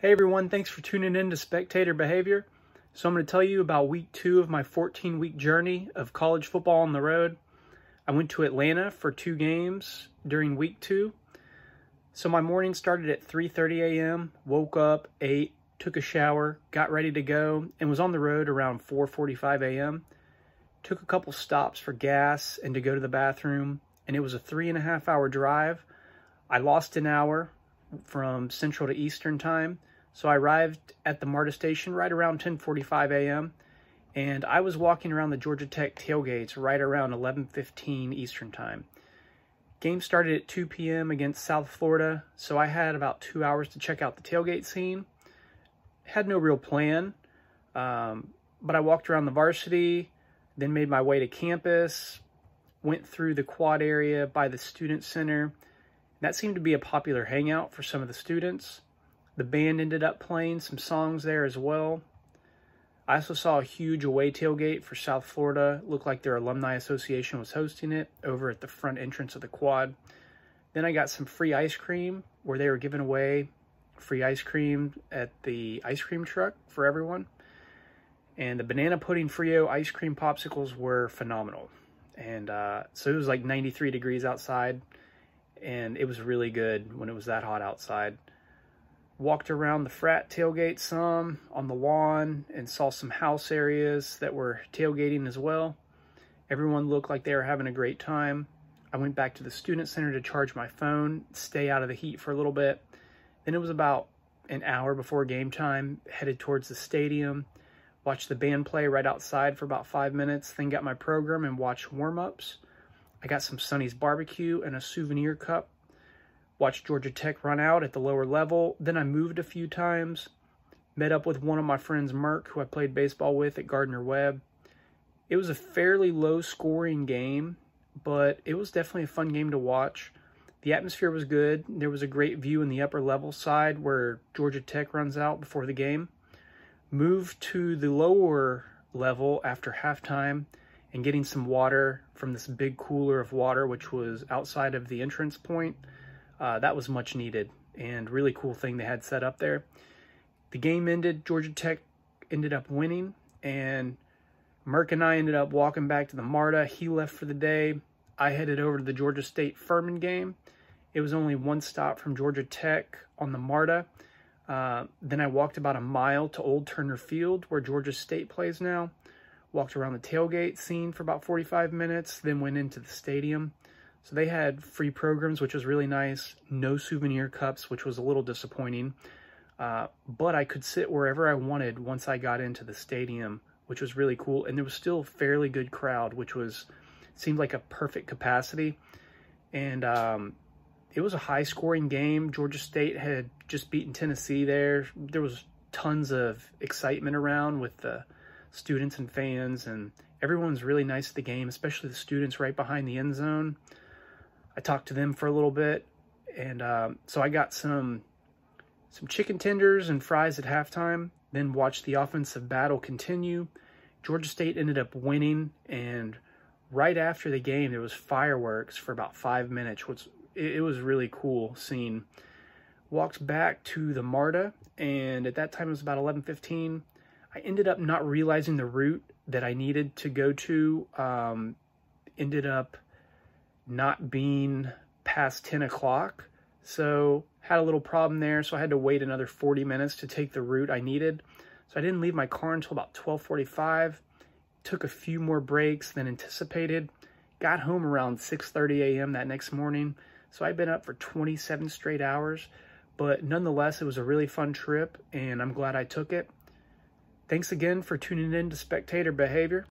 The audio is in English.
Hey everyone, thanks for tuning in to Spectator Behavior. So I'm going to tell you about week two of my 14 week journey of college football on the road. I went to Atlanta for two games during week two. So my morning started at 3.30 a.m., woke up, ate, took a shower, got ready to go, and was on the road around 4.45 a.m. Took a couple stops for gas and to go to the bathroom, and it was a three and a half hour drive. I lost an hour from Central to Eastern time, so I arrived at the MARTA station right around 10:45 a.m. and I was walking around the Georgia Tech tailgates right around 11:15 Eastern time. Game started at 2 p.m. against South Florida, so I had about two hours to check out the tailgate scene. Had no real plan, um, but I walked around the varsity, then made my way to campus, went through the quad area by the student center. That seemed to be a popular hangout for some of the students. The band ended up playing some songs there as well. I also saw a huge away tailgate for South Florida. Looked like their alumni association was hosting it over at the front entrance of the quad. Then I got some free ice cream where they were giving away free ice cream at the ice cream truck for everyone. And the banana pudding Frio ice cream popsicles were phenomenal. And uh, so it was like 93 degrees outside, and it was really good when it was that hot outside walked around the frat tailgate some on the lawn and saw some house areas that were tailgating as well. Everyone looked like they were having a great time. I went back to the student center to charge my phone, stay out of the heat for a little bit. Then it was about an hour before game time, headed towards the stadium, watched the band play right outside for about five minutes, then got my program and watched warm-ups. I got some Sonny's barbecue and a souvenir cup watched Georgia Tech run out at the lower level. Then I moved a few times, met up with one of my friends, Merck, who I played baseball with at Gardner Webb. It was a fairly low scoring game, but it was definitely a fun game to watch. The atmosphere was good. There was a great view in the upper level side where Georgia Tech runs out before the game. Moved to the lower level after halftime and getting some water from this big cooler of water, which was outside of the entrance point. Uh, that was much needed and really cool thing they had set up there. The game ended, Georgia Tech ended up winning, and Merck and I ended up walking back to the MARTA. He left for the day. I headed over to the Georgia State Furman game. It was only one stop from Georgia Tech on the MARTA. Uh, then I walked about a mile to Old Turner Field, where Georgia State plays now. Walked around the tailgate scene for about 45 minutes, then went into the stadium. So they had free programs, which was really nice. No souvenir cups, which was a little disappointing. Uh, but I could sit wherever I wanted once I got into the stadium, which was really cool. And there was still fairly good crowd, which was seemed like a perfect capacity. And um, it was a high scoring game. Georgia State had just beaten Tennessee there. There was tons of excitement around with the students and fans, and everyone was really nice at the game, especially the students right behind the end zone. I talked to them for a little bit, and um, so I got some some chicken tenders and fries at halftime. Then watched the offensive battle continue. Georgia State ended up winning, and right after the game, there was fireworks for about five minutes, which it, it was really cool seeing. Walked back to the MARTA, and at that time it was about 11:15. I ended up not realizing the route that I needed to go to. Um, ended up not being past 10 o'clock. So had a little problem there. So I had to wait another 40 minutes to take the route I needed. So I didn't leave my car until about 1245. Took a few more breaks than anticipated. Got home around 6.30 a.m. that next morning. So I'd been up for 27 straight hours. But nonetheless, it was a really fun trip and I'm glad I took it. Thanks again for tuning in to Spectator Behavior.